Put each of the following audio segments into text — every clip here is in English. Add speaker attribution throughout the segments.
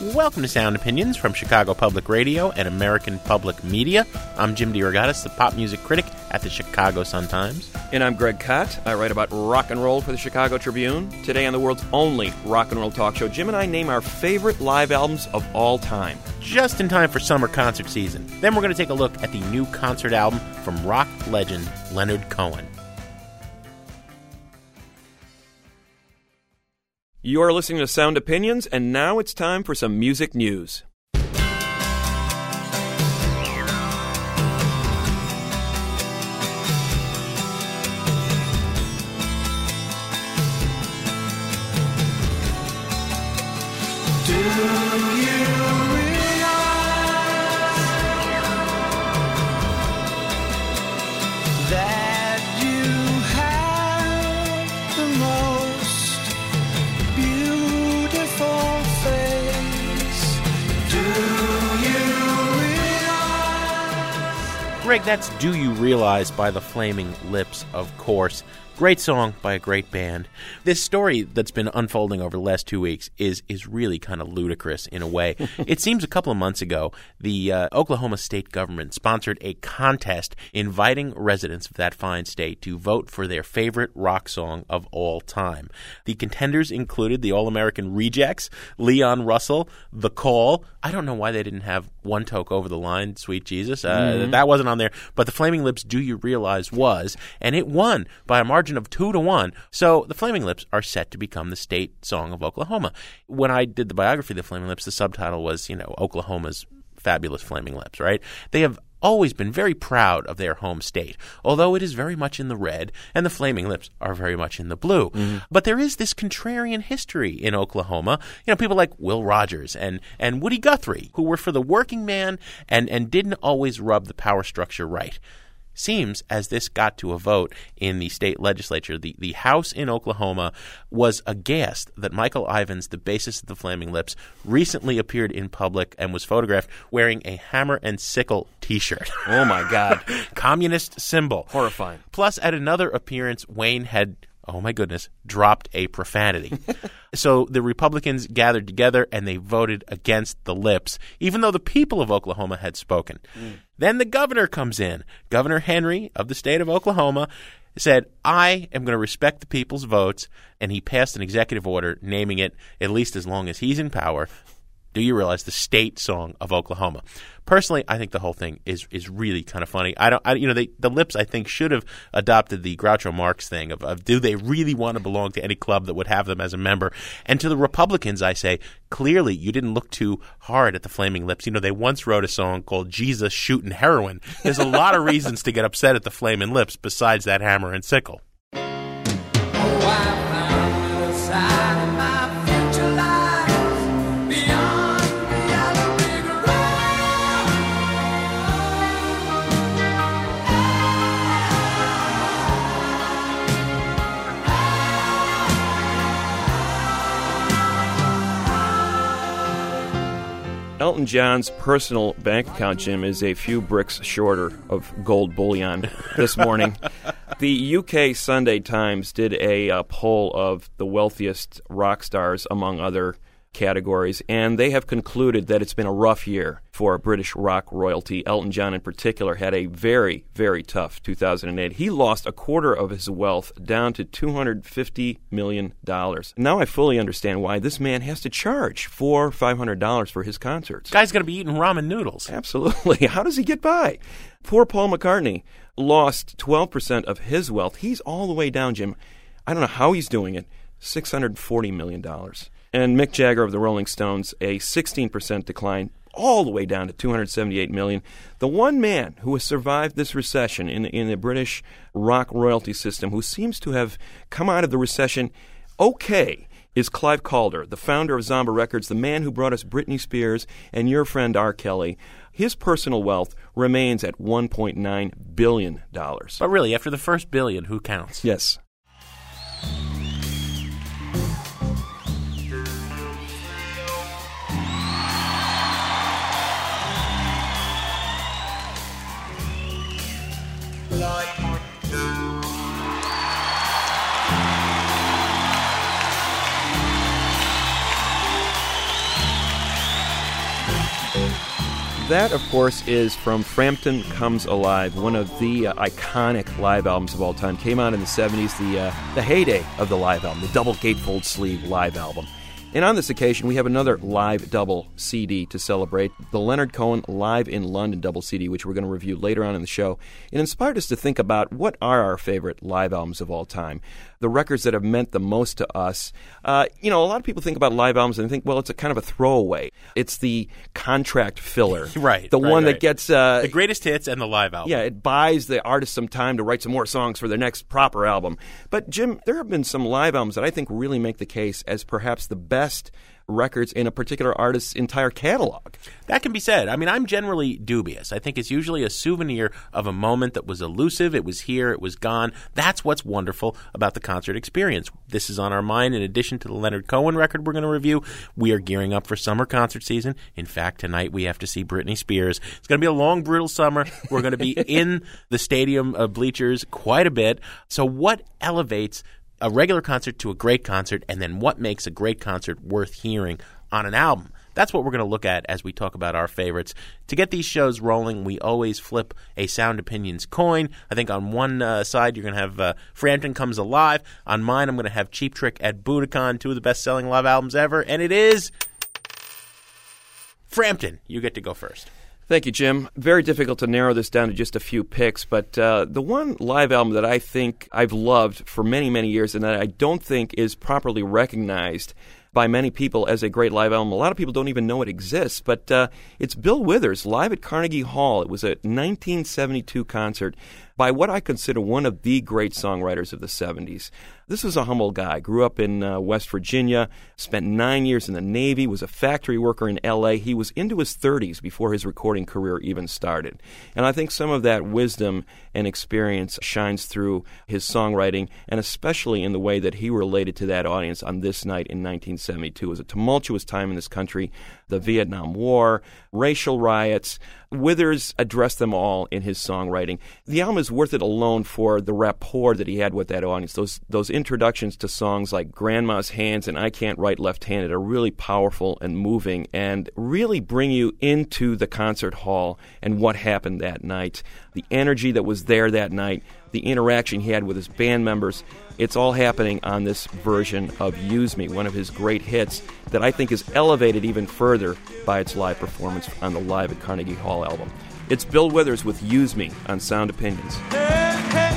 Speaker 1: Welcome to Sound Opinions from Chicago Public Radio and American Public Media. I'm Jim DeRogatis, the pop music critic at the Chicago Sun-Times.
Speaker 2: And I'm Greg Kot. I write about rock and roll for the Chicago Tribune. Today on the world's only rock and roll talk show, Jim and I name our favorite live albums of all time.
Speaker 1: Just in time for summer concert season. Then we're going to take a look at the new concert album from rock legend Leonard Cohen.
Speaker 2: You are listening to Sound Opinions, and now it's time for some music news.
Speaker 1: Greg, that's Do You Realize by the Flaming Lips, of course. Great song by a great band. This story that's been unfolding over the last two weeks is is really kind of ludicrous in a way. it seems a couple of months ago, the uh, Oklahoma state government sponsored a contest inviting residents of that fine state to vote for their favorite rock song of all time. The contenders included the All American Rejects, Leon Russell, The Call. I don't know why they didn't have One Toke Over the Line, Sweet Jesus. Uh, That wasn't on there, but the Flaming Lips Do You Realize was, and it won by a margin of two to one. So the Flaming Lips are set to become the state song of Oklahoma. When I did the biography of the Flaming Lips, the subtitle was, you know, Oklahoma's fabulous Flaming Lips, right? They have always been very proud of their home state, although it is very much in the red, and the Flaming Lips are very much in the blue. Mm-hmm. But there is this contrarian history in Oklahoma. You know, people like Will Rogers and, and Woody Guthrie, who were for the working man and, and didn't always rub the power structure right seems as this got to a vote in the state legislature, the, the House in Oklahoma was aghast that Michael Ivins, the bassist of the Flaming Lips, recently appeared in public and was photographed wearing a hammer and sickle t shirt.
Speaker 2: Oh my God.
Speaker 1: Communist symbol.
Speaker 2: Horrifying.
Speaker 1: Plus, at another appearance, Wayne had, oh my goodness, dropped a profanity. so the Republicans gathered together and they voted against the lips, even though the people of Oklahoma had spoken. Mm. Then the governor comes in. Governor Henry of the state of Oklahoma said, I am going to respect the people's votes. And he passed an executive order naming it, at least as long as he's in power, do you realize the state song of Oklahoma? Personally, I think the whole thing is is really kind of funny. I don't, I, you know, they, the Lips I think should have adopted the Groucho Marx thing of, of do they really want to belong to any club that would have them as a member? And to the Republicans, I say clearly you didn't look too hard at the Flaming Lips. You know, they once wrote a song called "Jesus Shooting Heroin." There's a lot of reasons to get upset at the Flaming Lips besides that hammer and sickle.
Speaker 2: Elton John's personal bank account, Jim, is a few bricks shorter of gold bullion this morning. the UK Sunday Times did a uh, poll of the wealthiest rock stars, among other categories, and they have concluded that it's been a rough year for British rock royalty. Elton John, in particular, had a very, very tough 2008. He lost a quarter of his wealth down to $250 million. Now I fully understand why this man has to charge four, $500 for his concerts.
Speaker 1: Guy's going to be eating ramen noodles.
Speaker 2: Absolutely. How does he get by? Poor Paul McCartney lost 12% of his wealth. He's all the way down, Jim. I don't know how he's doing it. $640 million. And Mick Jagger of the Rolling Stones, a 16% decline, all the way down to 278 million. The one man who has survived this recession in in the British rock royalty system, who seems to have come out of the recession okay, is Clive Calder, the founder of Zomba Records, the man who brought us Britney Spears and your friend R. Kelly. His personal wealth remains at $1.9 billion.
Speaker 1: But really, after the first billion, who counts?
Speaker 2: Yes. That, of course, is from Frampton Comes Alive, one of the uh, iconic live albums of all time. Came out in the 70s, the, uh, the heyday of the live album, the double gatefold sleeve live album. And on this occasion, we have another live double CD to celebrate the Leonard Cohen Live in London double CD, which we're going to review later on in the show. It inspired us to think about what are our favorite live albums of all time, the records that have meant the most to us. Uh, you know, a lot of people think about live albums and think, well, it's a kind of a throwaway. It's the contract filler,
Speaker 1: Right,
Speaker 2: The
Speaker 1: right,
Speaker 2: one
Speaker 1: right.
Speaker 2: that gets uh,
Speaker 1: The greatest hits and the live album.
Speaker 2: yeah, it buys the artist some time to write some more songs for their next proper album. But Jim, there have been some live albums that I think really make the case as perhaps the best records in a particular artist's entire catalog.
Speaker 1: That can be said. I mean, I'm generally dubious. I think it's usually a souvenir of a moment that was elusive. It was here, it was gone. That's what's wonderful about the concert experience. This is on our mind. In addition to the Leonard Cohen record we're going to review, we are gearing up for summer concert season. In fact, tonight we have to see Britney Spears. It's going to be a long, brutal summer. We're going to be in the stadium uh, bleachers quite a bit. So, what elevates a regular concert to a great concert, and then what makes a great concert worth hearing on an album? That's what we're going to look at as we talk about our favorites. To get these shows rolling, we always flip a Sound Opinions coin. I think on one uh, side you're going to have uh, Frampton Comes Alive. On mine, I'm going to have Cheap Trick at Budokan, two of the best selling live albums ever. And it is Frampton. You get to go first.
Speaker 2: Thank you, Jim. Very difficult to narrow this down to just a few picks, but uh, the one live album that I think I've loved for many, many years and that I don't think is properly recognized by many people as a great live album. A lot of people don't even know it exists, but uh, it's Bill Withers live at Carnegie Hall. It was a 1972 concert by what I consider one of the great songwriters of the 70s. This was a humble guy. Grew up in uh, West Virginia, spent nine years in the Navy, was a factory worker in L.A. He was into his 30s before his recording career even started. And I think some of that wisdom and experience shines through his songwriting, and especially in the way that he related to that audience on this night in 1972. It was a tumultuous time in this country the Vietnam War, racial riots. Withers addressed them all in his songwriting. The album is worth it alone for the rapport that he had with that audience. Those those introductions to songs like Grandma's Hands and I Can't Write Left-Handed are really powerful and moving and really bring you into the concert hall and what happened that night. The energy that was there that night, the interaction he had with his band members. It's all happening on this version of Use Me, one of his great hits that I think is elevated even further by its live performance on the Live at Carnegie Hall album. It's Bill Withers with Use Me on Sound Opinions.
Speaker 3: Hey, hey,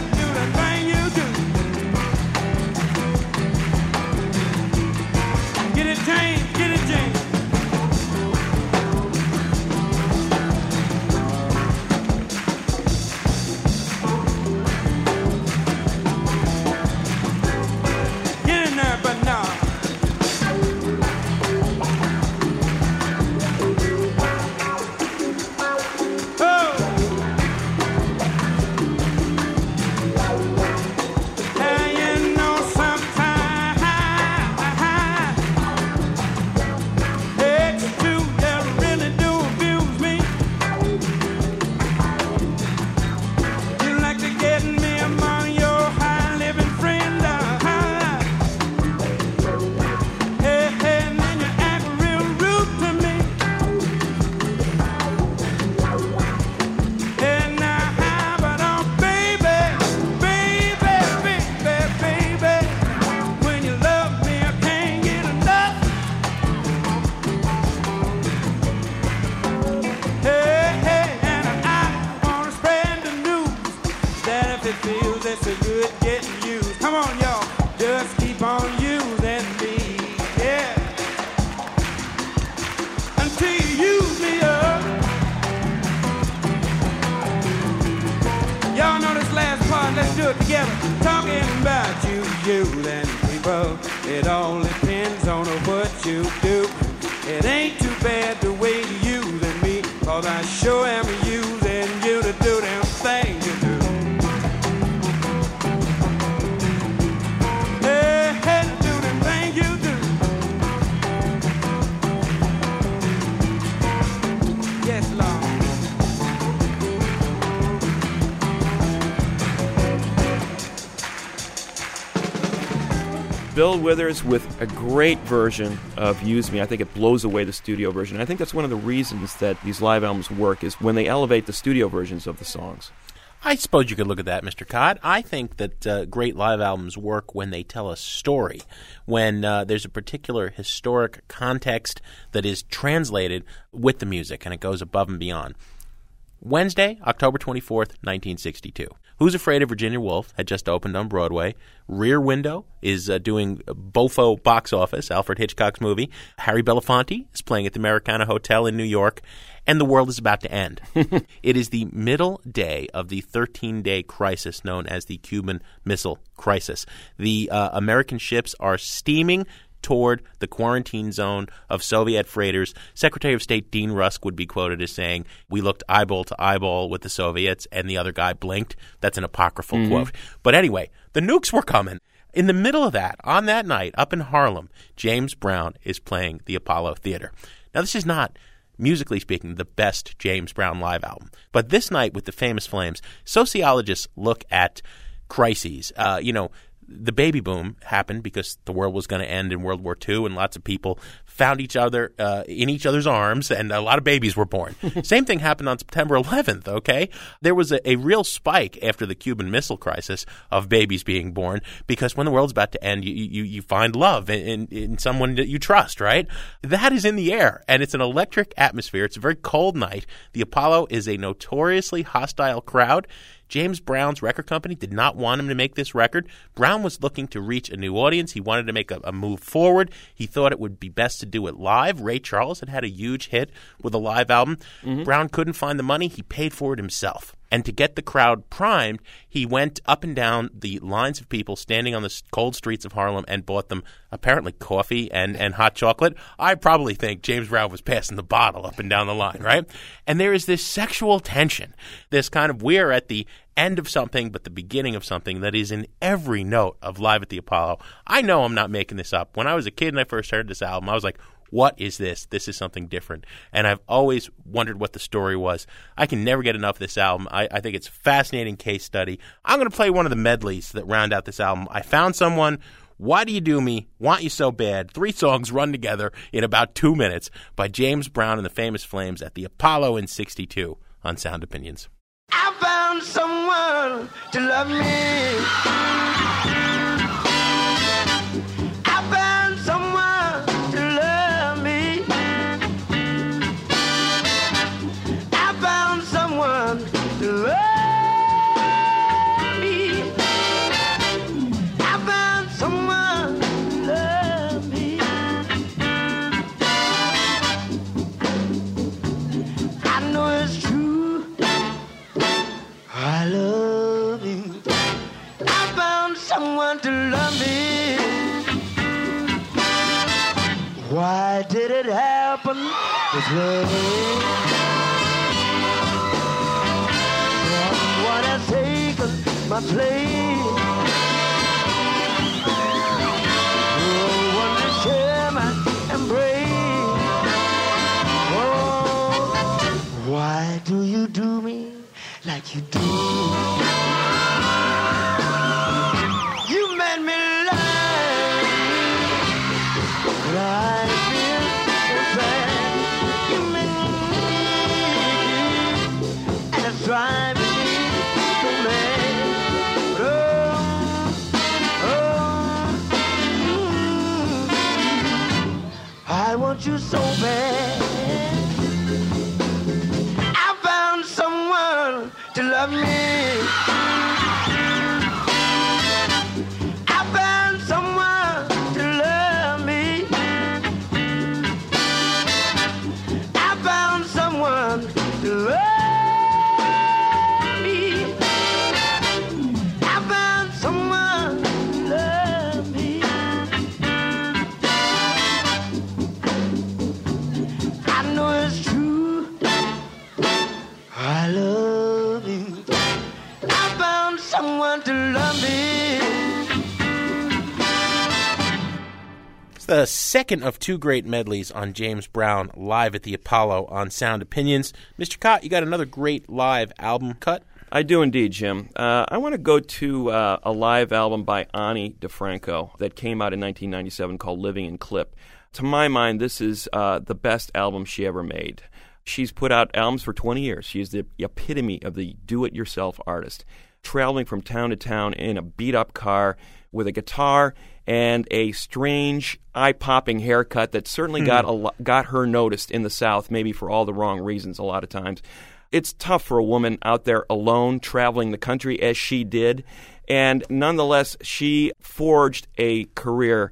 Speaker 2: Withers with a great version of Use Me. I think it blows away the studio version. I think that's one of the reasons that these live albums work is when they elevate the studio versions of the songs.
Speaker 1: I suppose you could look at that, Mr. Kot. I think that uh, great live albums work when they tell a story, when uh, there's a particular historic context that is translated with the music and it goes above and beyond. Wednesday, October 24th, 1962. Who's Afraid of Virginia Woolf had just opened on Broadway. Rear Window is uh, doing Bofo box office, Alfred Hitchcock's movie. Harry Belafonte is playing at the Americana Hotel in New York. And the world is about to end. it is the middle day of the 13 day crisis known as the Cuban Missile Crisis. The uh, American ships are steaming toward the quarantine zone of Soviet freighters. Secretary of State Dean Rusk would be quoted as saying, We looked eyeball to eyeball with the Soviets, and the other guy blinked. That's an apocryphal quote. But anyway, the nukes were coming. In the middle of that, on that night, up in Harlem, James Brown is playing the Apollo Theater. Now, this is not musically speaking, the best James Brown live album. But this night with the famous Flames, sociologists look at crises. Uh, you know, the baby boom happened because the world was going to end in World War II, and lots of people found each other uh, in each other's arms, and a lot of babies were born. Same thing happened on September 11th. Okay, there was a, a real spike after the Cuban Missile Crisis of babies being born because when the world's about to end, you you, you find love in, in, in someone that you trust. Right, that is in the air, and it's an electric atmosphere. It's a very cold night. The Apollo is a notoriously hostile crowd. James Brown's record company did not want him to make this record. Brown was looking to reach a new audience. He wanted to make a, a, move forward. He thought it would be best to do it live. Ray Charles had had a huge hit with a live album. Mm-hmm. Brown couldn't find the money. He paid for it himself. And to get the crowd primed, he went up and down the lines of people standing on the cold streets of Harlem and bought them apparently coffee and, and hot chocolate. I probably think James Brown was passing the bottle up and down the line, right? And there is this sexual tension, this kind of we're at the end of something but the beginning of something that is in every note of Live at the Apollo. I know I'm not making this up. When I was a kid and I first heard this album, I was like, what is this? This is something different. And I've always wondered what the story was. I can never get enough of this album. I, I think it's a fascinating case study. I'm going to play one of the medleys that round out this album. I found someone. Why Do You Do Me? Want You So Bad? Three songs run together in about two minutes by James Brown and the Famous Flames at the Apollo in 62 on Sound Opinions.
Speaker 4: I found someone to love me. To love. Why did it happen this way? Someone has taken my place. No one to share my embrace. Oh, why do you do me like you do?
Speaker 1: Second of two great medleys on James Brown live at the Apollo on Sound Opinions. Mr. Kot, you got another great live album cut?
Speaker 2: I do indeed, Jim. Uh, I want to go to uh, a live album by Ani DiFranco that came out in 1997 called Living in Clip. To my mind, this is uh, the best album she ever made. She's put out albums for 20 years. She is the epitome of the do it yourself artist, traveling from town to town in a beat up car with a guitar and a strange eye popping haircut that certainly hmm. got a lo- got her noticed in the South, maybe for all the wrong reasons a lot of times. It's tough for a woman out there alone traveling the country as she did, and nonetheless, she forged a career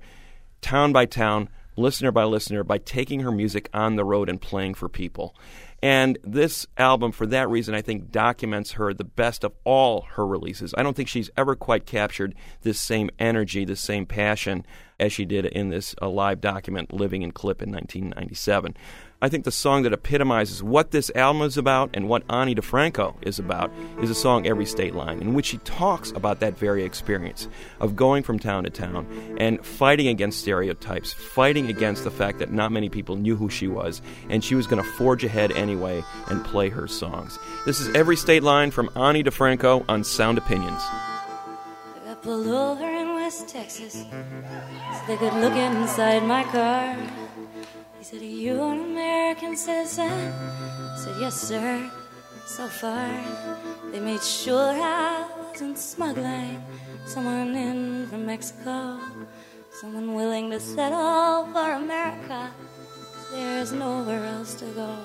Speaker 2: town by town, listener by listener, by taking her music on the road and playing for people. And this album, for that reason, I think documents her the best of all her releases. I don't think she's ever quite captured this same energy, this same passion as she did in this uh, live document, Living in Clip in 1997. I think the song that epitomizes what this album is about and what Ani DiFranco is about is a song Every State Line, in which she talks about that very experience of going from town to town and fighting against stereotypes, fighting against the fact that not many people knew who she was, and she was going to forge ahead anyway and play her songs. This is Every State Line from Ani DiFranco on Sound Opinions.
Speaker 5: Pulled over in West Texas they could look inside my car. He said, Are you an American citizen? I said, Yes, sir. So far, they made sure I wasn't smuggling someone in from Mexico, someone willing to settle for America. There's nowhere else to go.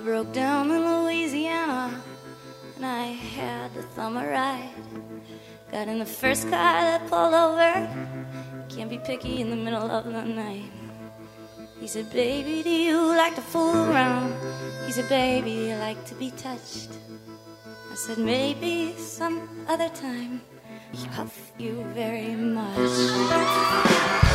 Speaker 5: I broke down in Louisiana and I had thumb a ride. Got in the first car that pulled over. Can't be picky in the middle of the night. He said, Baby, do you like to fool around? He said, Baby, you like to be touched? I said, Maybe some other time. He Love you very much.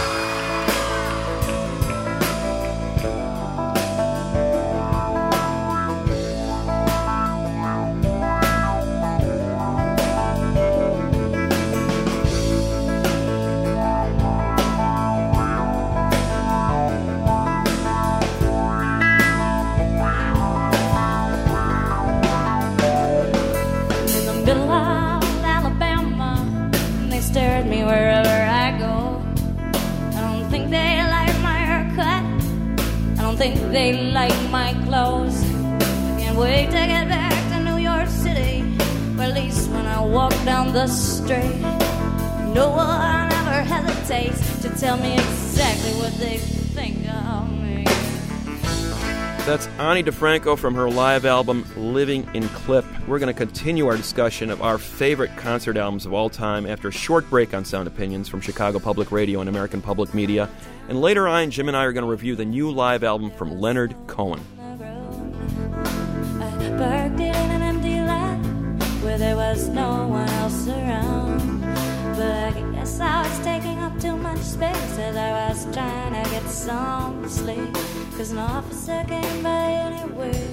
Speaker 5: They like my clothes. Can't wait to get back to New York City. At least when I walk down the street. No one ever hesitates to tell me exactly what they.
Speaker 2: That's Ani DiFranco from her live album Living in Clip. We're going to continue our discussion of our favorite concert albums of all time after a short break on Sound Opinions from Chicago Public Radio and American Public Media. And later on, Jim and I are going to review the new live album from Leonard Cohen.
Speaker 5: There was no one else around. But I guess I was taking up too much space as I was trying to get some sleep. Cause an officer came by anyway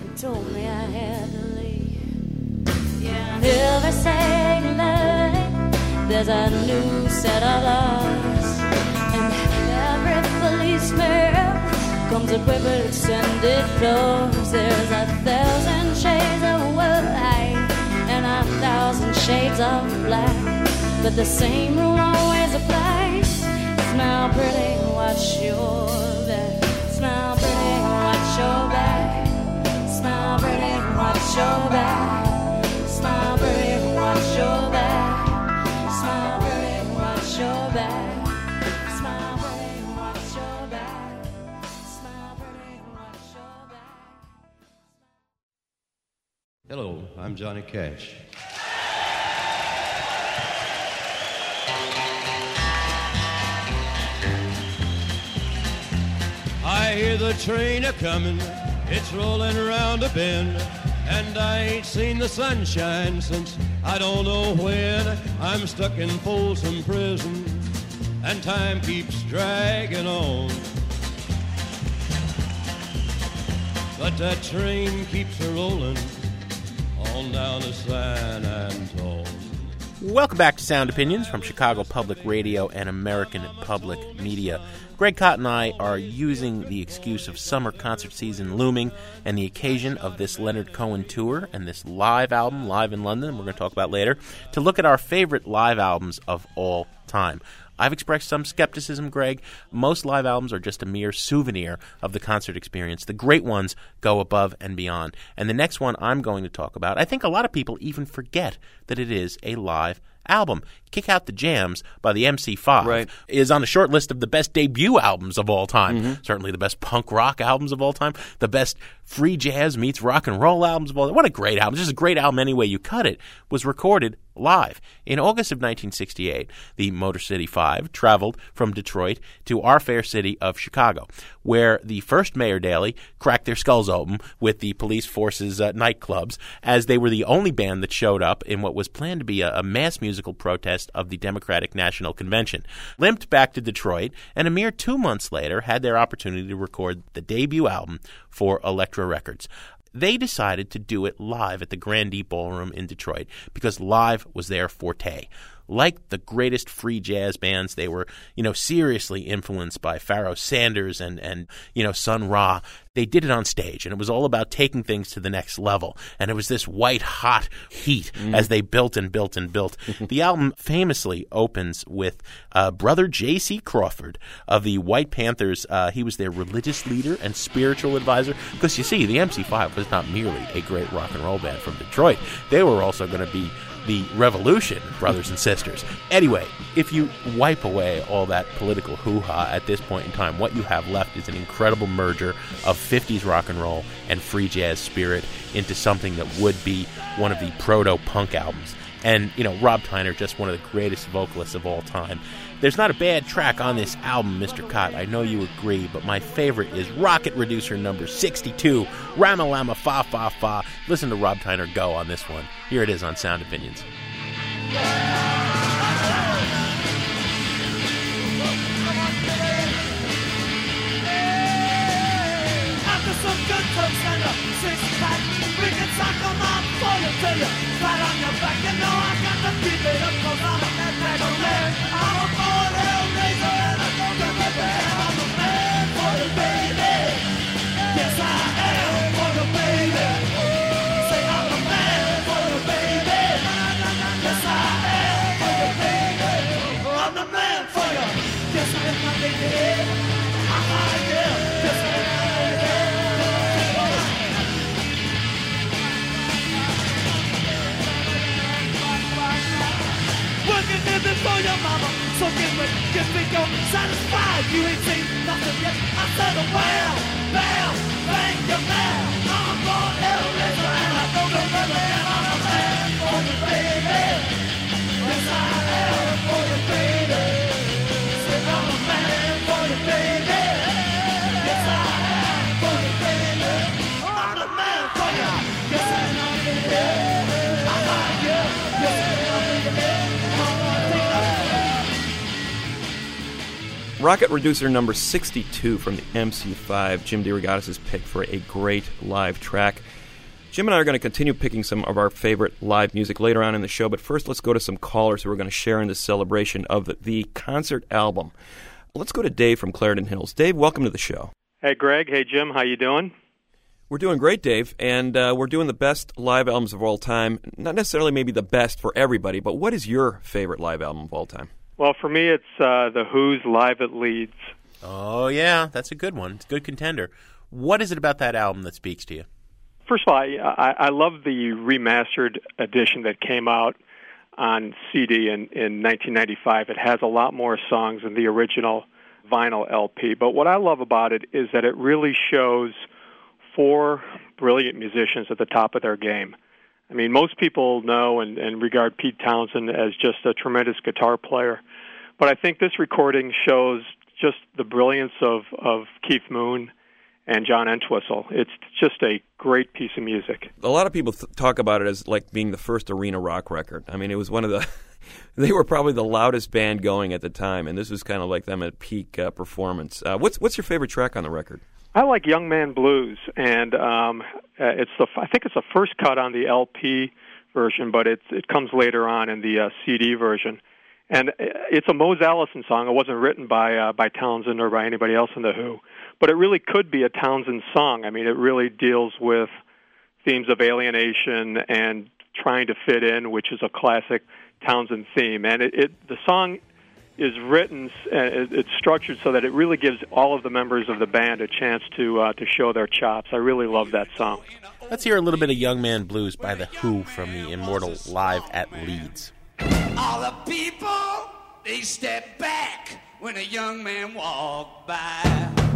Speaker 5: and told me I had to leave. Yeah, and every second night, there's a new set of laws. And every policeman comes equipped with extended doors. There's a thousand shades of white and a thousand shades of black. But the same rule always applies. Smile pretty, watch your back. Smile pretty, watch your back. Smile pretty, watch your back. Smile pretty, watch your back. Smile pretty, watch your back. Smile pretty, watch your back. Smile pretty, watch your back.
Speaker 6: Hello, I'm Johnny Cash. I hear the train a comin', it's rollin' around a bend, and I ain't seen the sunshine since I don't know when. I'm stuck in Folsom Prison, and time keeps dragging on. but that train keeps a rolling on down to San Antone.
Speaker 1: Welcome back to Sound Opinions from Chicago Public Radio and American Public Media. Greg Kot and I are using the excuse of summer concert season looming and the occasion of this Leonard Cohen tour and this live album, Live in London, we're going to talk about later, to look at our favorite live albums of all time. I've expressed some skepticism, Greg. Most live albums are just a mere souvenir of the concert experience. The great ones go above and beyond. And the next one I'm going to talk about, I think a lot of people even forget that it is a live album. Kick Out the Jams by the MC5
Speaker 2: Right.
Speaker 1: is on the short list of the best debut albums of all time. Mm-hmm. Certainly the best punk rock albums of all time, the best free jazz meets rock and roll albums of all time. What a great album. Just a great album any way you cut it. Was recorded live. In August of 1968, the Motor City Five traveled from Detroit to our fair city of Chicago, where the first Mayor Daley cracked their skulls open with the police force's uh, nightclubs, as they were the only band that showed up in what was planned to be a, a mass musical protest of the Democratic National Convention. Limped back to Detroit, and a mere two months later had their opportunity to record the debut album for Elektra Records they decided to do it live at the Grande Ballroom in Detroit because live was their forte. Like the greatest free jazz bands, they were, you know, seriously influenced by Pharoah Sanders and, and you know, Sun Ra. They did it on stage, and it was all about taking things to the next level. And it was this white hot heat as they built and built and built. the album famously opens with uh, brother J.C. Crawford of the White Panthers. Uh, he was their religious leader and spiritual advisor. Because you see, the MC5 was not merely a great rock and roll band from Detroit, they were also going to be the revolution, brothers and sisters. Anyway, if you wipe away all that political hoo ha at this point in time, what you have left is an incredible merger of 50s rock and roll and free jazz spirit into something that would be one of the proto punk albums. And, you know, Rob Tyner, just one of the greatest vocalists of all time. There's not a bad track on this album, Mr. Kot. I know you agree, but my favorite is Rocket Reducer number 62, Rama Lama Fa Fa Fa. Listen to Rob Tyner go on this one. Here it is on Sound Opinions.
Speaker 7: After you flat on your back. You know I got keep it up me satisfied. You ain't seen nothing yet. I said, well, bam, thank you, man.
Speaker 2: Rocket Reducer number 62 from the MC5, Jim DeRogatis' pick for a great live track. Jim and I are going to continue picking some of our favorite live music later on in the show, but first let's go to some callers who are going to share in this celebration of the, the concert album. Let's go to Dave from Clarendon Hills. Dave, welcome to the show.
Speaker 8: Hey, Greg. Hey, Jim. How you doing?
Speaker 2: We're doing great, Dave, and uh, we're doing the best live albums of all time. Not necessarily maybe the best for everybody, but what is your favorite live album of all time?
Speaker 8: Well, for me, it's uh, the Who's live at Leeds.
Speaker 1: Oh, yeah, that's a good one. It's a good contender. What is it about that album that speaks to you?
Speaker 8: First of all, I, I, I love the remastered edition that came out on CD in, in 1995. It has a lot more songs than the original vinyl LP. But what I love about it is that it really shows four brilliant musicians at the top of their game. I mean, most people know and, and regard Pete Townshend as just a tremendous guitar player, but I think this recording shows just the brilliance of, of Keith Moon and John Entwistle. It's just a great piece of music.
Speaker 2: A lot of people th- talk about it as like being the first arena rock record. I mean, it was one of the. they were probably the loudest band going at the time, and this was kind of like them at peak uh, performance. Uh, what's what's your favorite track on the record?
Speaker 8: I like Young Man Blues, and um, uh, it's the I think it's the first cut on the LP version, but it it comes later on in the uh, CD version. And uh, it's a Mose Allison song. It wasn't written by uh, by Townshend or by anybody else in the Who, but it really could be a Townshend song. I mean, it really deals with themes of alienation and trying to fit in, which is a classic Townshend theme. And it, it the song is written, uh, it- it's structured so that it really gives all of the members of the band a chance to uh, to show their chops. I really love that song.
Speaker 1: Let's hear a little bit of Young Man Blues by The Who from the Immortal Live at Leeds.
Speaker 4: All the people, they step back when a young man walk by.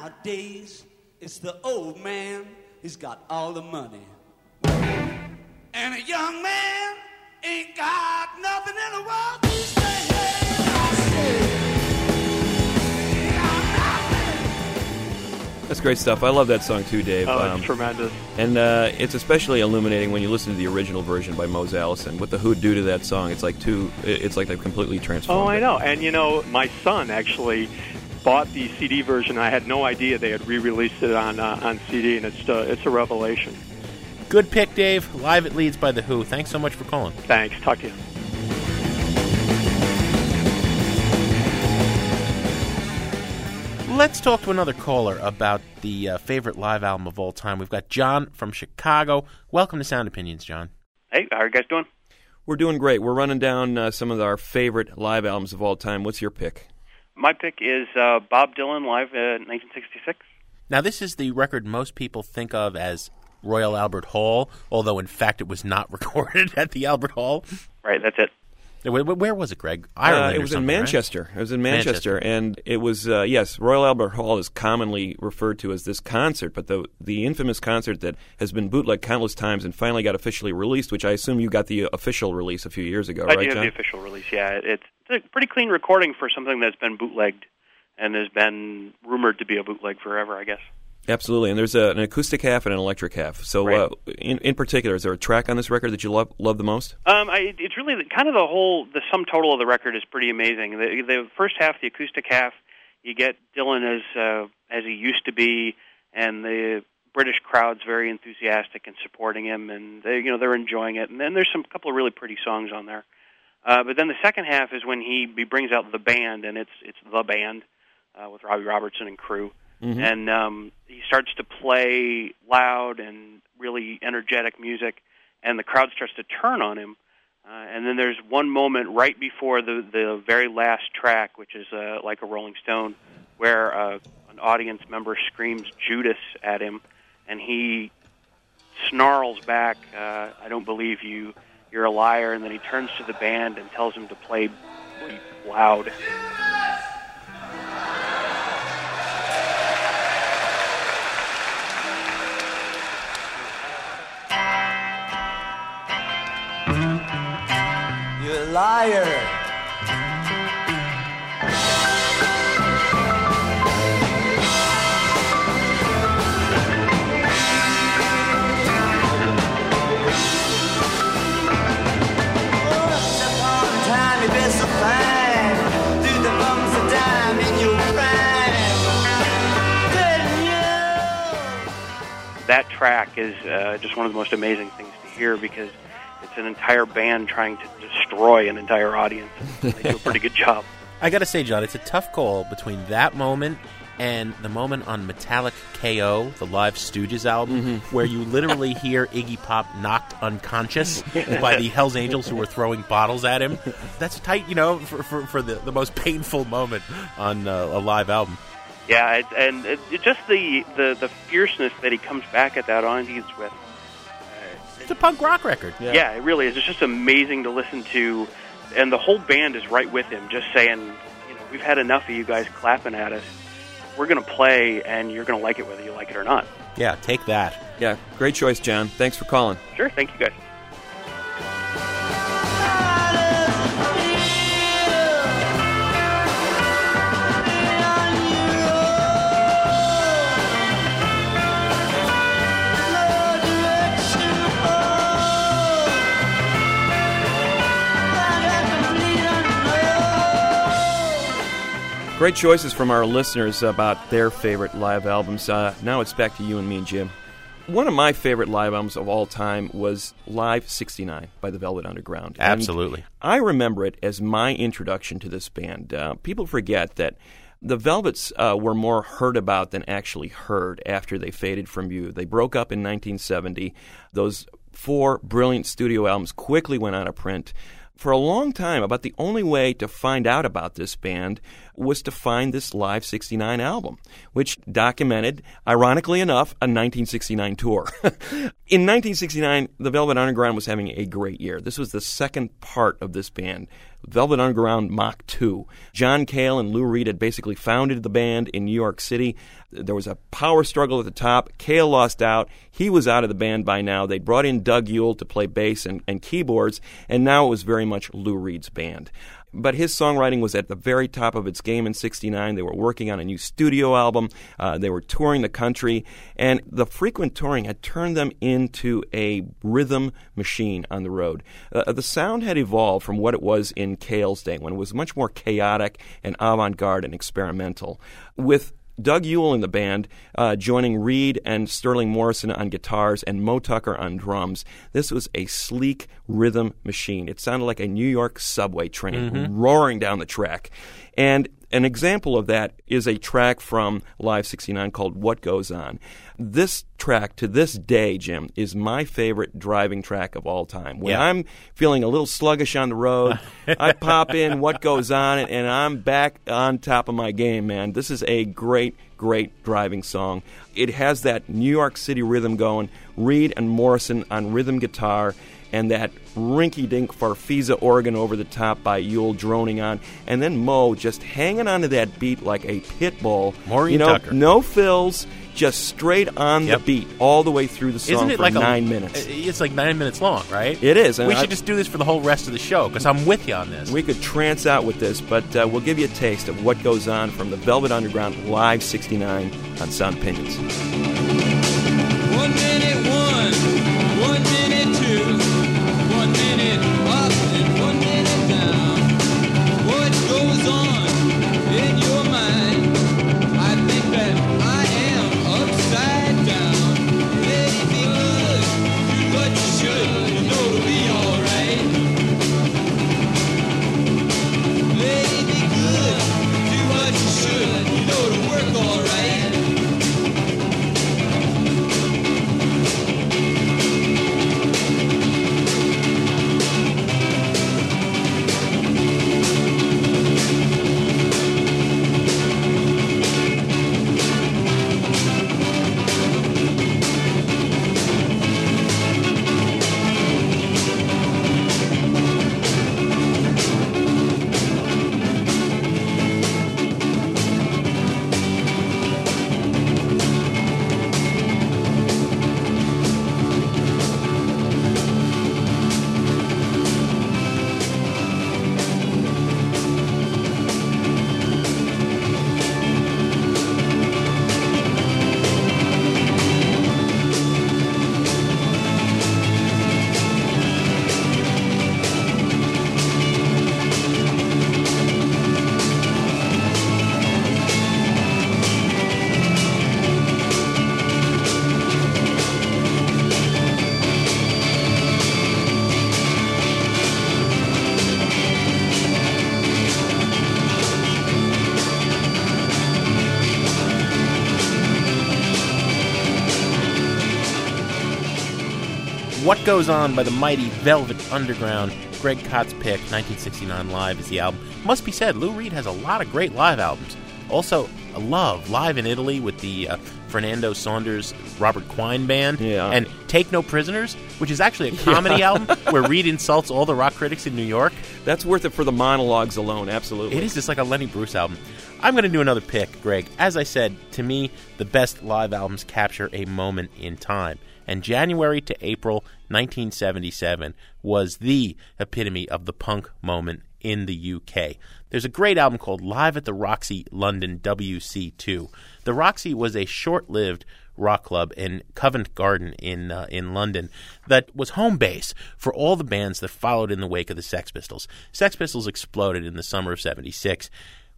Speaker 4: Nowadays, it's the old man, he's got all the money. And a young man ain't got nothing in the world to say.
Speaker 2: That's great stuff. I love that song too, Dave.
Speaker 8: Oh,
Speaker 2: Um,
Speaker 8: it's tremendous.
Speaker 2: and uh, it's especially illuminating when you listen to the original version by Mose Allison. What the Who do to that song? It's like two. It's like they've completely transformed.
Speaker 8: Oh, I
Speaker 2: it.
Speaker 8: know. And you know, my son actually bought the CD version. I had no idea they had re-released it on uh, on CD, and it's uh, it's a revelation.
Speaker 1: Good pick, Dave. Live at Leeds by The Who. Thanks so much for calling.
Speaker 8: Thanks. Talk to you.
Speaker 1: Let's talk to another caller about the uh, favorite live album of all time. We've got John from Chicago. Welcome to Sound Opinions, John.
Speaker 9: Hey, how are you guys doing?
Speaker 2: We're doing great. We're running down uh, some of our favorite live albums of all time. What's your pick?
Speaker 9: My pick is uh, Bob Dylan live in 1966.
Speaker 1: Now, this is the record most people think of as Royal Albert Hall, although in fact it was not recorded at the Albert Hall.
Speaker 9: Right, that's it.
Speaker 1: Where, where was it, Greg? Ireland.
Speaker 2: Uh, it
Speaker 1: or
Speaker 2: was in
Speaker 1: something, right?
Speaker 2: Manchester. It was in Manchester,
Speaker 1: Manchester.
Speaker 2: and it was uh, yes. Royal Albert Hall is commonly referred to as this concert, but the the infamous concert that has been bootlegged countless times and finally got officially released, which I assume you got the official release a few years ago,
Speaker 9: I
Speaker 2: right,
Speaker 9: do have
Speaker 2: John?
Speaker 9: the official release. Yeah, it's, it's a pretty clean recording for something that's been bootlegged and has been rumored to be a bootleg forever. I guess.
Speaker 2: Absolutely, and there's a, an acoustic half and an electric half. So,
Speaker 9: Right.
Speaker 2: uh, in in particular, is there a track on this record that you love love the most?
Speaker 9: Um, I, it's really the, kind of the whole the sum total of the record is pretty amazing. The, the first half, the acoustic half, you get Dylan as uh, as he used to be, and the British crowd's very enthusiastic and supporting him, and they you know they're enjoying it. And then there's some couple of really pretty songs on there. Uh, but then the second half is when he, he brings out the band, and it's it's the band uh, with Robbie Robertson and crew, and um, he starts to play loud and really energetic music, and the crowd starts to turn on him. Uh, and then there's one moment right before the the very last track, which is uh, like a Rolling Stone, where uh, an audience member screams Judas at him, and he snarls back, uh, "I don't believe you. You're a liar." And then he turns to the band and tells them to play loud.
Speaker 4: You?
Speaker 9: that track is uh, just one of the most amazing things to hear because it's an entire band trying to destroy an entire audience. They do a pretty good job.
Speaker 1: I got to say, John, it's a tough call between that moment and the moment on Metallic KO, the live Stooges album, where you literally hear Iggy Pop knocked unconscious by the Hells Angels who were throwing bottles at him. That's tight, you know, for, for, for the, the most painful moment on uh, a live album.
Speaker 9: Yeah, it, and it, it just the, the the fierceness that he comes back at that audience with.
Speaker 1: It's a punk rock record.
Speaker 9: Yeah. it really is. It's just amazing to listen to, and the whole band is right with him, just saying, you know, we've had enough of you guys clapping at us. We're going to play, and you're going to like it whether you like it or not.
Speaker 1: Yeah, take that.
Speaker 2: Yeah, great choice, John. Thanks for calling.
Speaker 9: Sure, thank you guys.
Speaker 2: Great choices from our listeners about their favorite live albums. Uh, now it's back to you and me and Jim. One of my favorite live albums of all time was Live 69 by the Velvet Underground. And
Speaker 1: Absolutely.
Speaker 2: I remember it as my introduction to this band. Uh, people forget that the Velvets uh, were more heard about than actually heard after they faded from view. They broke up in 1970. Those four brilliant studio albums quickly went out of print. For a long time, about the only way to find out about this band was to find this Live 69 album, which documented, ironically enough, a 1969 tour. In 1969, the Velvet Underground was having a great year. This was the second part of this band. Velvet Underground Mach 2. John Cale and Lou Reed had basically founded the band in New York City. There was a power struggle at the top. Cale lost out. He was out of the band by now. They brought in Doug Yule to play bass and, and keyboards, and now it was very much Lou Reed's band but his songwriting was at the very top of its game in 69 they were working on a new studio album. Uh, they were touring the country and the frequent touring had turned them into a rhythm machine on the road. Uh, the sound had evolved from what it was in cale's day when it was much more chaotic and avant-garde and experimental. With Doug Yule in the band, uh, joining Reed and Sterling Morrison on guitars and Mo Tucker on drums. This was a sleek rhythm machine. It sounded like a New York subway train roaring down the track. And an example of that is a track from Live 69 called What Goes On. This track, to this day, Jim, is my favorite driving track of all time. When
Speaker 1: Yeah.
Speaker 2: I'm feeling a little sluggish on the road, I pop in What Goes On, and I'm back on top of my game, man. This is a great, great driving song. It has that New York City rhythm going, Reed and Morrison on rhythm guitar, and that rinky dink Farfisa organ over the top by Yule droning on, and then Mo just hanging onto that beat like a pit bull.
Speaker 1: Maureen
Speaker 2: you know,
Speaker 1: Tucker.
Speaker 2: no fills, just straight on
Speaker 1: Yep.
Speaker 2: the beat all the way through the song
Speaker 1: Isn't it
Speaker 2: for
Speaker 1: like
Speaker 2: nine
Speaker 1: a,
Speaker 2: minutes.
Speaker 1: It's like nine minutes long, right?
Speaker 2: It is, and
Speaker 1: We
Speaker 2: I-
Speaker 1: should just do this for the whole rest of the show because I'm with you on this.
Speaker 2: We could trance out with this, but uh, we'll give you a taste of what goes on from the Velvet Underground Live 69 on Sound Opinions.
Speaker 6: One minute Goes On
Speaker 1: by the mighty Velvet Underground. Greg Kot's pick, 1969 Live, is the album. Must be said, Lou Reed has a lot of great live albums. Also, I love Live in Italy with the uh, Fernando Saunders Robert Quine band.
Speaker 2: Yeah.
Speaker 1: And Take No Prisoners, which is actually a comedy album where Reed insults all the rock critics in New York.
Speaker 2: That's worth it for the monologues alone, absolutely.
Speaker 1: It is just like a Lenny Bruce album. I'm going to do another pick, Greg. As I said, to me, the best live albums capture a moment in time. And January to April 1977 was the epitome of the punk moment in the UK. There's a great album called Live at the Roxy London WC2. The Roxy was a short lived rock club in Covent Garden in uh, in London that was home base for all the bands that followed in the wake of the Sex Pistols. Sex Pistols exploded in the summer of 76.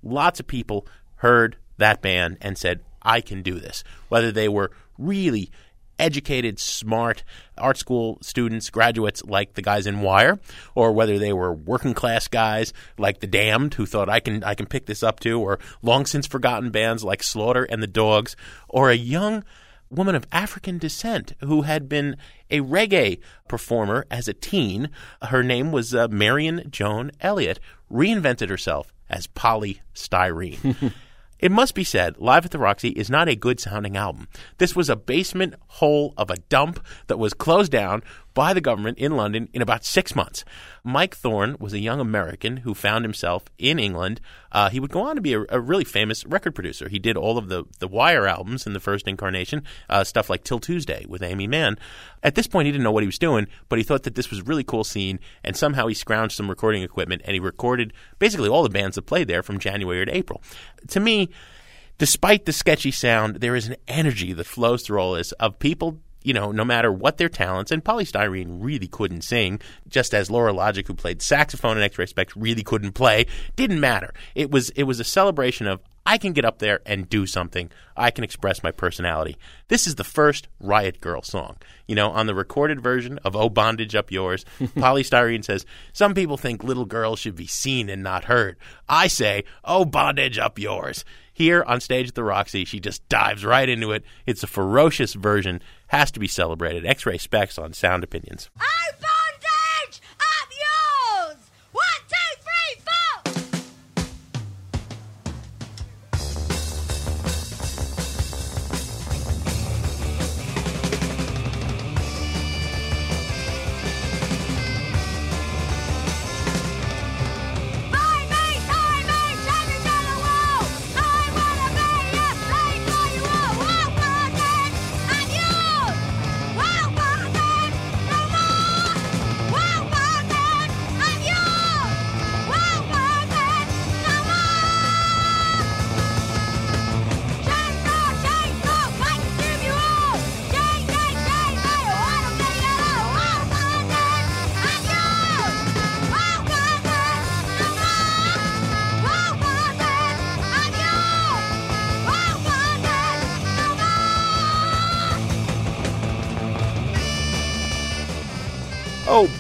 Speaker 1: lots of people heard that band and said, I can do this. Whether they were really educated, smart art school students, graduates like the guys in Wire, or whether they were working class guys like the Damned who thought I can I can pick this up too, or long since forgotten bands like Slaughter and the Dogs, or a young woman of African descent who had been a reggae performer as a teen. Her name was uh, Marion Joan Elliott, reinvented herself as Poly Styrene. It must be said, Live at the Roxy is not a good sounding album. This was a basement hole of a dump that was closed down by the government in London in about six months. Mike Thorne was a young American who found himself in England. Uh, he would go on to be a, a, really famous record producer. He did all of the, the Wire albums in the first incarnation, uh, stuff like 'Til Tuesday with Aimee Mann. At this point, he didn't know what he was doing, but he thought that this was a really cool scene, and somehow he scrounged some recording equipment and he recorded basically all the bands that played there from January to April. To me, despite the sketchy sound, there is an energy that flows through all this of people you know, no matter what their talents, and Poly Styrene really couldn't sing, just as Lora Logic, who played saxophone in X-Ray Spex, really couldn't play. Didn't matter. It was it was a celebration of I can get up there and do something. I can express my personality. This is the first Riot Girl song. You know, on the recorded version of Oh Bondage Up Yours, Poly Styrene says, Some people think little girls should be seen and not heard. I say, Oh Bondage Up Yours. Here on stage at the Roxy, she just dives right into it. It's a ferocious version, has to be celebrated. X-Ray Spex on Sound Opinions.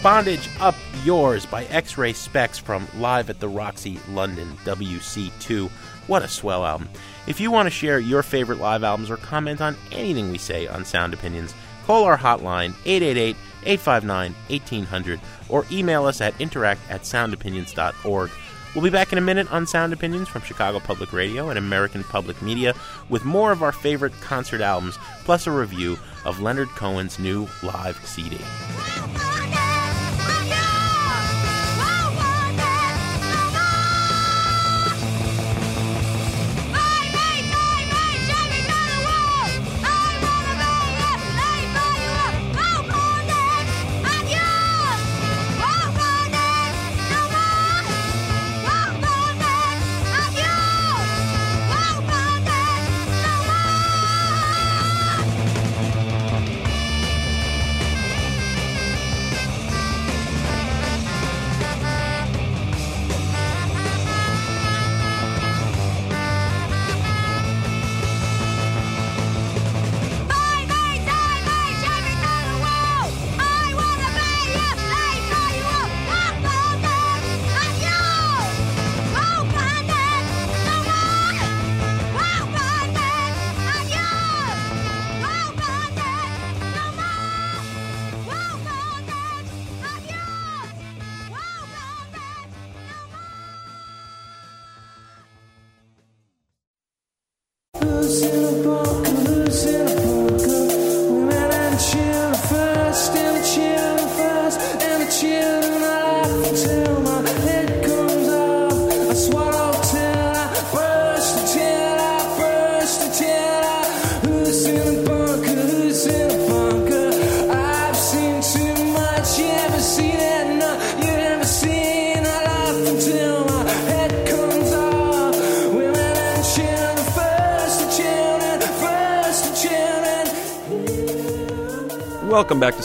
Speaker 10: Bondage Up Yours
Speaker 1: by X-Ray Spex from Live at the Roxy London WC2. What a swell album. If you want to share your favorite live albums or comment on anything we say on Sound Opinions, call our hotline 888 859 1800 or email us at interact at soundopinions.org. We'll be back in a minute on Sound Opinions from Chicago Public Radio and American Public Media with more of our favorite concert albums, plus a review of Leonard Cohen's new live CD.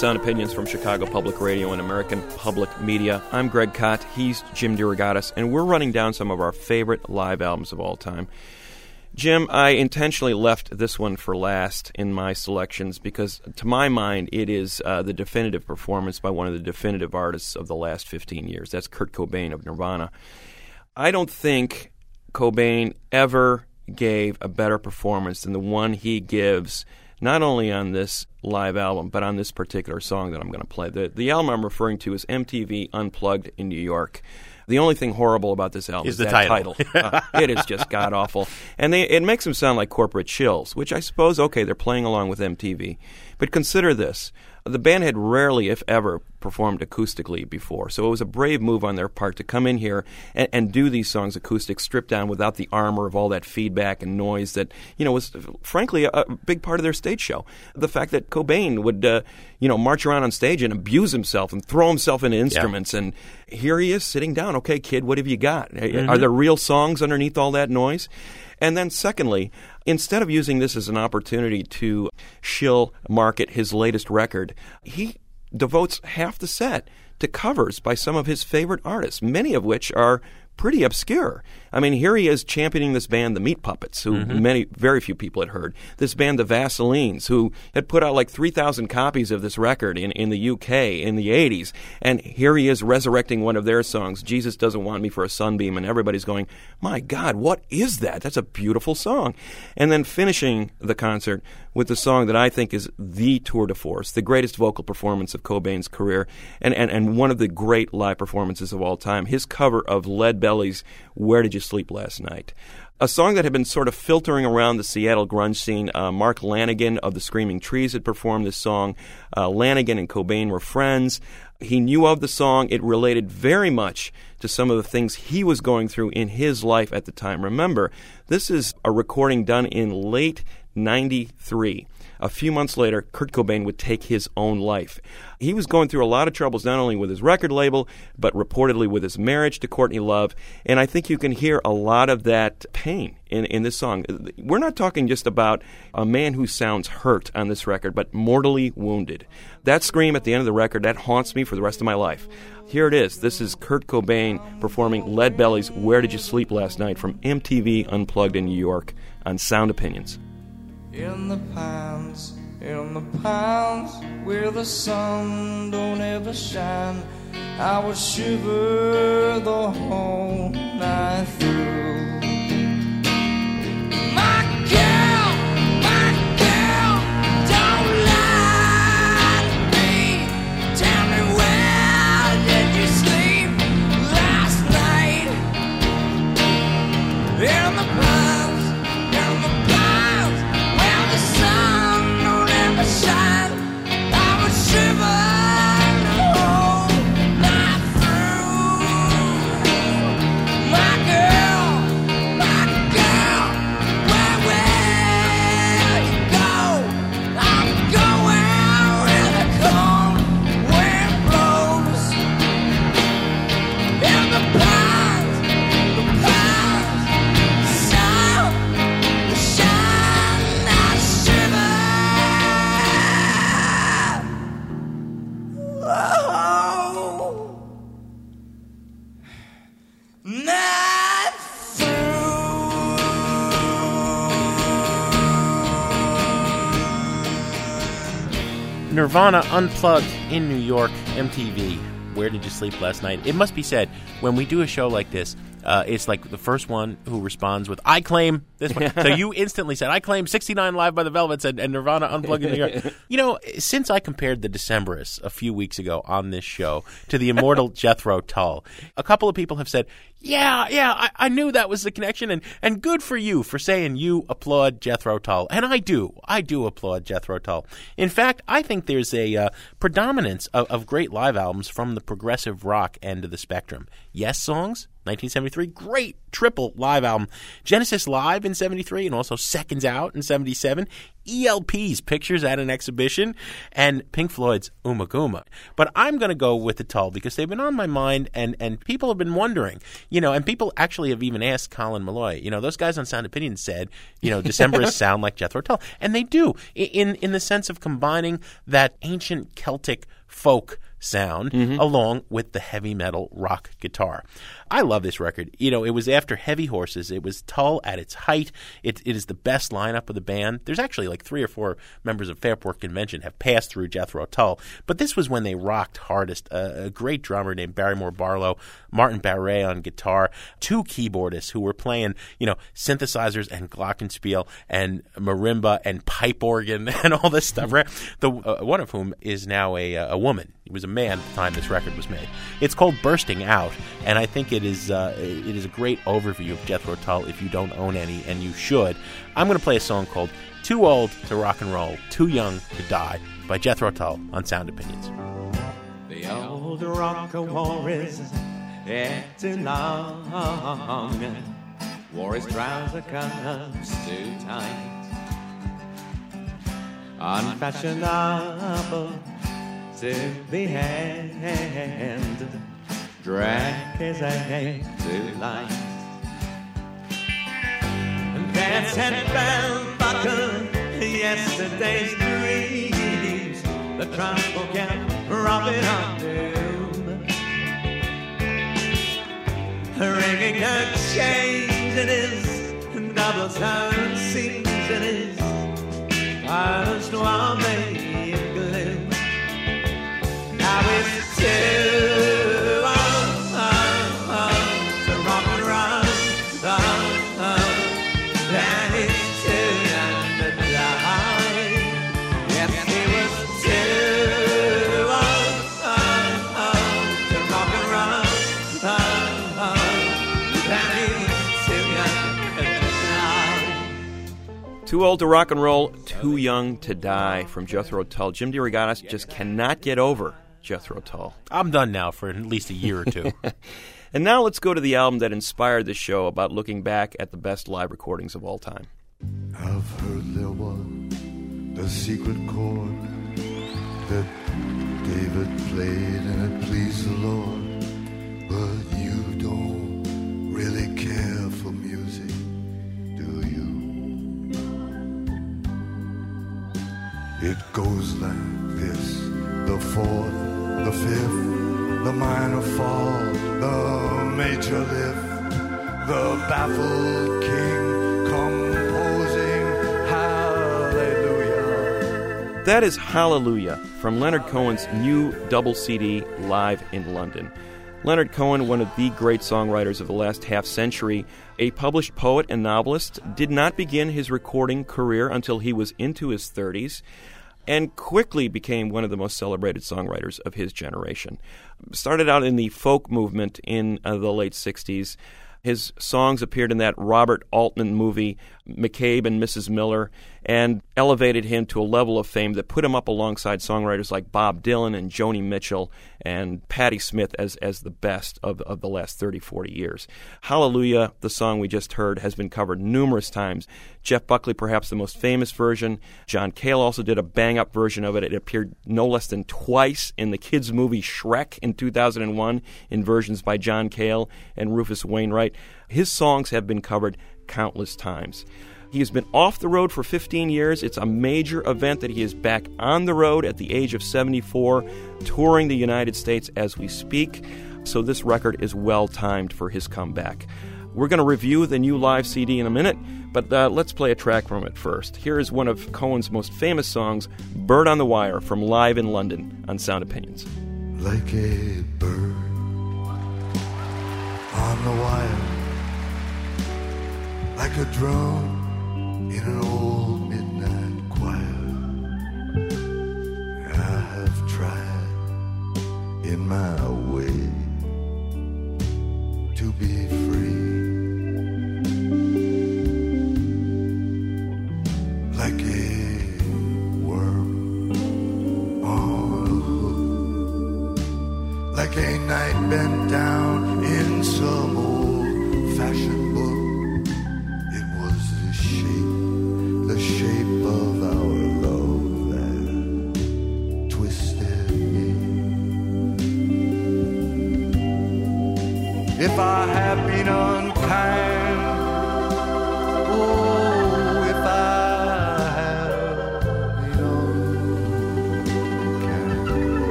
Speaker 2: Sound Opinions from Chicago Public Radio and American Public Media. I'm Greg Kot. He's Jim DeRogatis, and we're running down some of our favorite live albums of all time. Jim, I intentionally left this one for last in my selections because, to my mind, it is uh, the definitive performance by one of the definitive artists of the last 15 years. That's Kurt Cobain of Nirvana. I don't think Cobain ever gave a better performance than the one he gives not only on this live album, but on this particular song that I'm going to play. The, the album I'm referring to is MTV Unplugged in New York. The only thing horrible about this album
Speaker 1: Is
Speaker 2: is,
Speaker 1: the
Speaker 2: that
Speaker 1: title.
Speaker 2: Uh, it is just god awful, and they, it makes them sound like corporate chills, which I suppose okay they're playing along with MTV, but consider this: the band had rarely, if ever, performed acoustically before, so it was a brave move on their part to come in here and, and do these songs acoustic, stripped down without the armor of all that feedback and noise that you know was frankly a, a big part of their stage show. The fact that Cobain would uh, you know march around on stage and abuse himself and throw himself into instruments, and here he is sitting down. Okay, kid, what have you got? Are there real songs underneath all that noise? And then, secondly, instead of using this as an opportunity to shill market his latest record, he devotes half the set to covers by some of his favorite artists, many of which are pretty obscure. I mean, here he is championing this band, the Meat Puppets, who mm-hmm. many, very few people had heard. This band, the Vaselines, who had put out like 3,000 copies of this record in, in the UK in the 80s. And here he is resurrecting one of their songs, Jesus Doesn't Want Me for a Sunbeam, and everybody's going, my God, what is that? That's a beautiful song. And then finishing the concert with the song that I think is the tour de force, the greatest vocal performance of Cobain's career, and, and, and one of the great live performances of all time. His cover of Lead Belly's Where Did You Sleep Last Night? A song that had been sort of filtering around the Seattle grunge scene. Uh, Mark Lanegan of the Screaming Trees had performed this song. Uh, Lanegan and Cobain were friends. He knew of the song. It related very much to some of the things he was going through in his life at the time. Remember, this is a recording done in late 93. A few months later, Kurt Cobain would take his own life. He was going through a lot of troubles, not only with his record label, but reportedly with his marriage to Courtney Love. And I think you can hear a lot of that pain in, in this song. We're not talking just about a man who sounds hurt on this record, but mortally wounded. That scream at the end of the record, that haunts me for the rest of my life. Here it is. This is Kurt Cobain performing Lead Belly's Where Did You Sleep Last Night from MTV Unplugged in New York on Sound Opinions.
Speaker 11: In the pines, in the pines, where the sun don't ever shine, I would shiver the whole night through. My girl, my girl, don't lie to me. Tell me where did you sleep last night? In the
Speaker 1: Nirvana Unplugged in New York, MTV. Where did you sleep last night? It must be said, when we do a show like this, uh, it's like the first one who responds with, I claim this one. so you instantly said, I claim 69 Live by the Velvets and, and Nirvana Unplugged in New York. You know, since I compared the Decemberists a few weeks ago on this show to the immortal Jethro Tull, a couple of people have said, yeah, yeah, I, I knew that was the connection, and, and good for you for saying you applaud Jethro Tull. And I do. I do applaud Jethro Tull. In fact, I think there's a uh, predominance of, of great live albums from the progressive rock end of the spectrum. Yessongs, 1973, great triple live album. Genesis Live in 73 and also Seconds Out in 77. ELP's Pictures at an Exhibition and Pink Floyd's Ummagumma. But I'm going to go with the Tull because they've been on my mind and, and people have been wondering, you know, and people actually have even asked Colin Meloy, you know, those guys on Sound Opinion said, you know, Decemberists sound like Jethro Tull. And they do in, in the sense of combining that ancient Celtic folk sound along with the heavy metal rock guitar. I love this record. You know, it was after Heavy Horses. It was Tull at its height. It, it is the best lineup of the band. There's actually like three or four members of Fairport Convention have passed through Jethro Tull, but this was when they rocked hardest. Uh, a great drummer named Barriemore Barlow, Martin Barre on guitar, two keyboardists who were playing, you know, synthesizers and glockenspiel and marimba and pipe organ and all this stuff. Right? The uh, one of whom is now a a woman. He was a man at the time this record was made. It's called Bursting Out, and I think it is uh, it is a great overview of Jethro Tull if you don't own any, and you should. I'm going to play a song called "Too Old to Rock and Roll, Too Young to Die" by Jethro Tull on Sound Opinions.
Speaker 12: The old rock war is too long. Wore his trouser cuffs too tight. Unfashionable to the hand. Drag his too light. And dance and bell buckle yesterday's dreams. The tribal camp robbing on doom. Ringing a change in his double tone seams in his first one too old, to rock and roll, too young to die
Speaker 2: from Jethro Tull. Jim DeRogatis just cannot get over Jethro Tull.
Speaker 1: I'm done now for at least a year or two.
Speaker 2: And now let's go to the album that inspired the show about looking back at the best live recordings of all time.
Speaker 13: I've heard there was a secret chord that David played and it pleased the Lord. But you don't really care for music, do you? It goes like this the fourth, the fifth, the minor fall, the major lift, the baffled king composing hallelujah.
Speaker 2: That is Hallelujah from Leonard Cohen's new double CD live in London. Leonard Cohen, one of the great songwriters of the last half century, a published poet and novelist, did not begin his recording career until he was into his 30s and quickly became one of the most celebrated songwriters of his generation. Started out in the folk movement in uh, the late 60s. His songs appeared in that Robert Altman movie, McCabe and Mrs. Miller, and elevated him to a level of fame that put him up alongside songwriters like Bob Dylan and Joni Mitchell and Patti Smith as, as the best of, of the last 30, 40 years. Hallelujah, the song we just heard, has been covered numerous times. Jeff Buckley, perhaps the most famous version. John Cale also did a bang up version of it. It appeared no less than twice in the kids' movie Shrek in 2001 in versions by John Cale and Rufus Wainwright. His songs have been covered countless times. He has been off the road for 15 years. It's a major event that he is back on the road at the age of 74, touring the United States as we speak. So this record is well timed for his comeback. We're going to review the new live CD in a minute, but uh, let's play a track from it first. Here is one of Cohen's most famous songs, Bird on the Wire, from Live in London on Sound Opinions.
Speaker 13: like a bird on the wire, like a drum in an old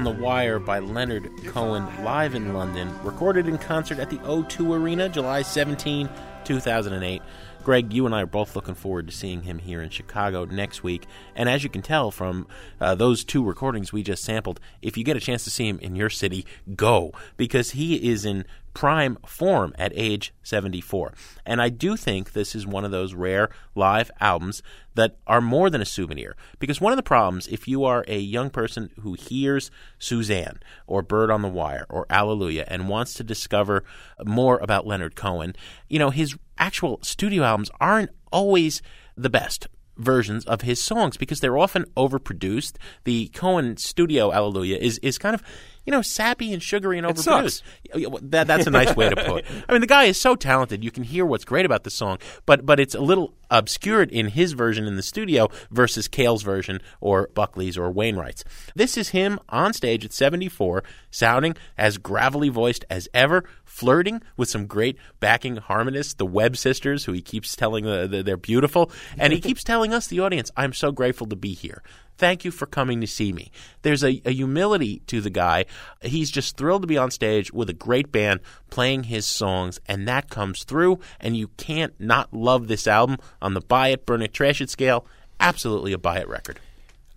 Speaker 13: on the
Speaker 1: Wire by Leonard Cohen, live in London, recorded in concert at the O2 Arena, July 17, 2008. Greg, you and I are both looking forward to seeing him here in Chicago next week. And as you can tell from uh, those two recordings we just sampled, if you get a chance to see him in your city, go because he is in prime form at age 74. And I do think this is one of those rare live albums that are more than a souvenir. Because one of the problems, if you are a young person who hears Suzanne or Bird on the Wire or Alleluia and wants to discover more about Leonard Cohen, you know, his actual studio albums aren't always the best versions of his songs because they're often overproduced. The Cohen studio Alleluia is is kind of you know sappy and sugary and overproduced. That that's a nice way to put. it. I mean, the guy is so talented. You can hear what's great about the song, but but it's a little obscured in his version in the studio versus Cale's version or Buckley's or Wainwright's. This is him on stage at 74, sounding as gravelly voiced as ever, flirting with some great backing harmonists, the Webb sisters, who he keeps telling uh, the, the, they're beautiful, and he keeps telling us, the audience, I'm so grateful to be here. Thank you for coming to see me. There's a, a humility to the guy. He's just thrilled to be on stage with a great band playing his songs, and that comes through. And you can't not love this album on the buy it, burn it, trash it scale. Absolutely a buy it record.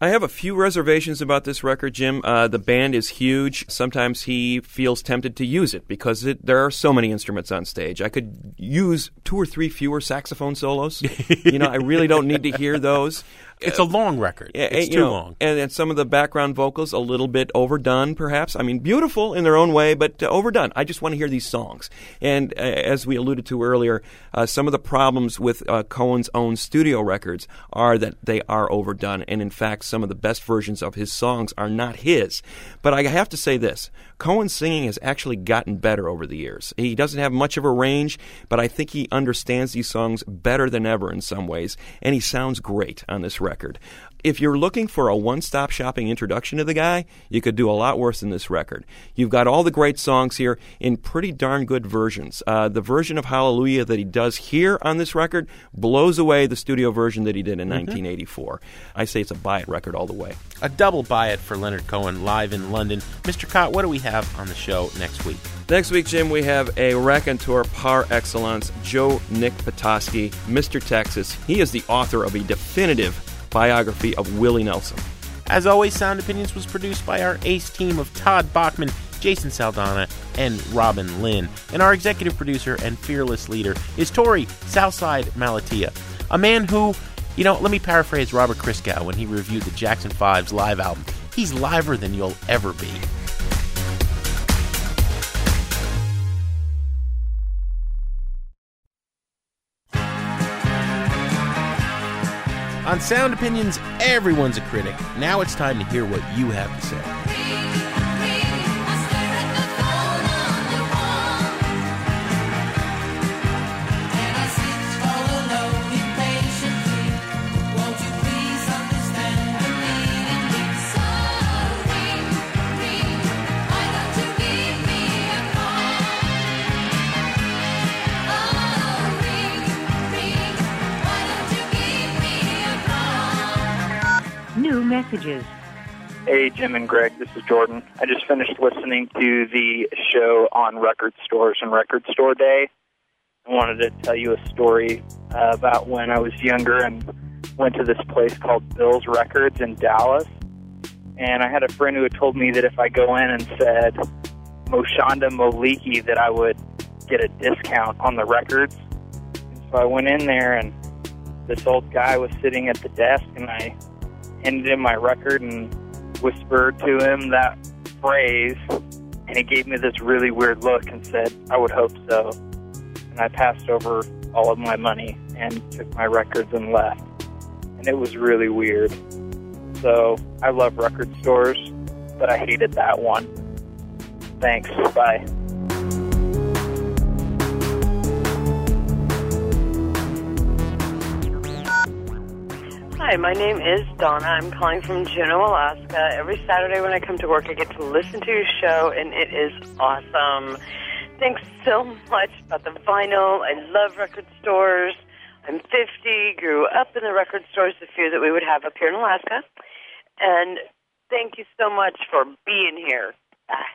Speaker 2: I have a few reservations about this record, Jim. Uh, the band is huge. Sometimes he feels tempted to use it because it, there are so many instruments on stage. I could use two or three fewer saxophone solos. you know, I really don't need to hear those.
Speaker 1: It's a long record.
Speaker 2: Yeah,
Speaker 1: it's too
Speaker 2: know,
Speaker 1: long.
Speaker 2: And, and some of the background vocals a little bit overdone, perhaps. I mean, beautiful in their own way, but uh, overdone. I just want to hear these songs. And uh, as we alluded to earlier, uh, some of the problems with uh, Cohen's own studio records are that they are overdone. And in fact, some of the best versions of his songs are not his. But I have to say this Cohen's singing has actually gotten better over the years. He doesn't have much of a range, but I think he understands these songs better than ever in some ways, and he sounds great on this record. If you're looking for a one stop shopping introduction to the guy, you could do a lot worse than this record. You've got all the great songs here in pretty darn good versions. Uh, the version of Hallelujah that he does here on this record blows away the studio version that he did in 1984. I say it's a buy it record all the way.
Speaker 1: A double buy it for Leonard Cohen live in London. Mr. Kot, what do we have on the show next week?
Speaker 2: Next week, Jim, we have a raconteur par excellence, Joe Nick Patoski, Mr. Texas. He is the author of a definitive biography of Willie Nelson.
Speaker 1: As always, Sound Opinions was produced by our ace team of Todd Bachman, Jason Saldanha, and Robin Linn. And our executive producer and fearless leader is Torey Southside Malatia, a man who, you know, let me paraphrase Robert Christgau when he reviewed the Jackson 5's live album. He's liver than you'll ever be. On Sound Opinions, everyone's a critic. Now it's time to hear what you have to say.
Speaker 14: Messages.
Speaker 15: Hey, Jim and Greg, this is Jordan. I just finished listening to the show on record stores and Record Store Day. I wanted to tell you a story uh, about when I was younger and went to this place called Bill's Records in Dallas. And I had a friend who had told me that if I go in and said Moshanda Moliki, that I would get a discount on the records. And so I went in there, and this old guy was sitting at the desk, and I handed him my record and whispered to him that phrase, and he gave me this really weird look and said, I would hope so. And I passed over all of my money and took my records and left. And it was really weird. So I love record stores, but I hated that one. Thanks. Bye.
Speaker 14: Hi, my name is Donna. I'm calling from Juneau, Alaska. Every Saturday when I come to work, I get to listen to your show, and it is awesome. Thanks so much about the vinyl. I love record stores. I'm 50, grew up in the record stores, the few that we would have up here in Alaska. And thank you so much for being here. Bye.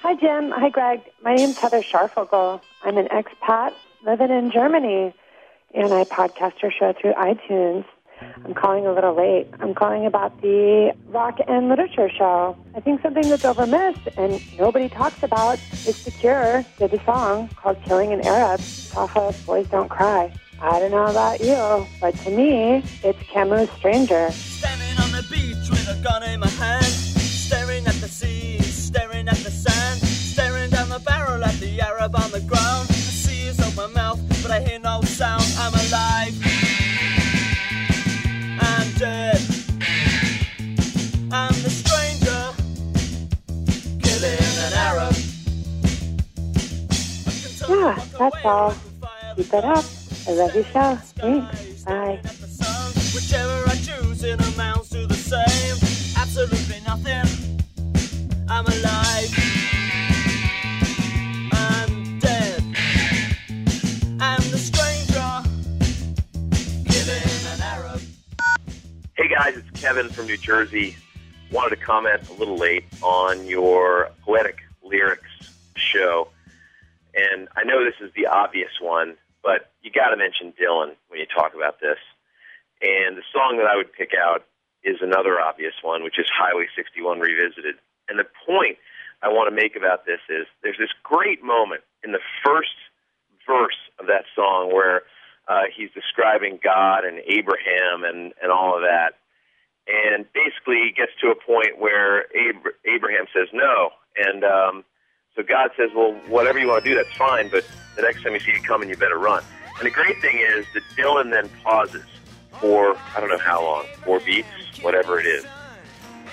Speaker 16: Hi, Jim. Hi, Greg. My name's Heather Scharfogel. I'm an expat living in Germany, and I podcast your show through iTunes. I'm calling a little late. I'm calling about the rock and literature show. I think something that's overmissed and nobody talks about is The Cure did a song called Killing an Arab off of Boys Don't Cry. I don't know about you, but to me, it's Camus' Stranger.
Speaker 17: Standing on the beach with a gun in my hand, staring at the sea, staring at the sand, staring down the barrel at the Arab on the ground. The sea is open mouth, but I hear no sound. I'm alive. I'm dead. I'm the stranger, killing an Arab.
Speaker 16: Yeah, that's all. Keep it up. I love your show. Thanks. Bye.
Speaker 17: Whichever I choose, it amounts to the same. Absolutely nothing. I'm alive.
Speaker 18: Guys, it's Kevin from New Jersey. Wanted to comment a little late on your poetic lyrics show. And I know this is the obvious one, but you got to mention Dylan when you talk about this. And the song that I would pick out is another obvious one, which is Highway 61 Revisited. And the point I want to make about this is there's this great moment in the first verse of that song where uh, he's describing God and Abraham and, and all of that. And basically, he gets to a point where Ab- Abraham says no. And um, so God says, well, whatever you want to do, that's fine, but the next time you see it coming, you better run. And the great thing is that Dylan then pauses for, I don't know how long, four beats, whatever it is.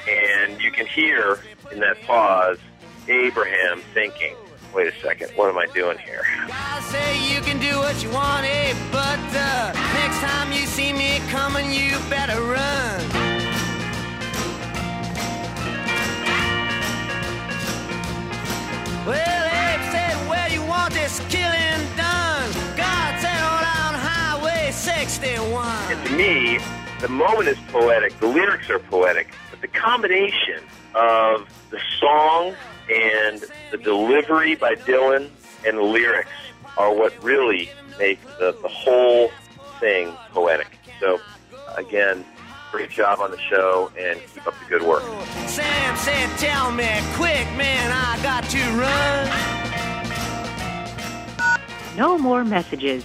Speaker 18: And you can hear in that pause Abraham thinking, wait a second, what am I doing here?
Speaker 17: I say you can do what you want, eh? But uh, next time you see me coming, you better run. Well, Abe said, where you want this killing done? God said, on down Highway 61.
Speaker 18: And to me, the moment is poetic, the lyrics are poetic, but the combination of the song and the delivery by Dylan and the lyrics are what really make the, the whole thing poetic. So, again, great job on the show and keep up the good work.
Speaker 17: Sam said, tell me quick, man, I got to run.
Speaker 19: No more messages.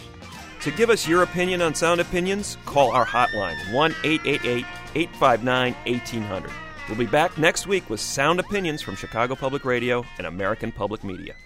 Speaker 2: To give us your opinion on Sound Opinions, call our hotline 1 888 859 1800. We'll be back next week with Sound Opinions from Chicago Public Radio and American Public Media.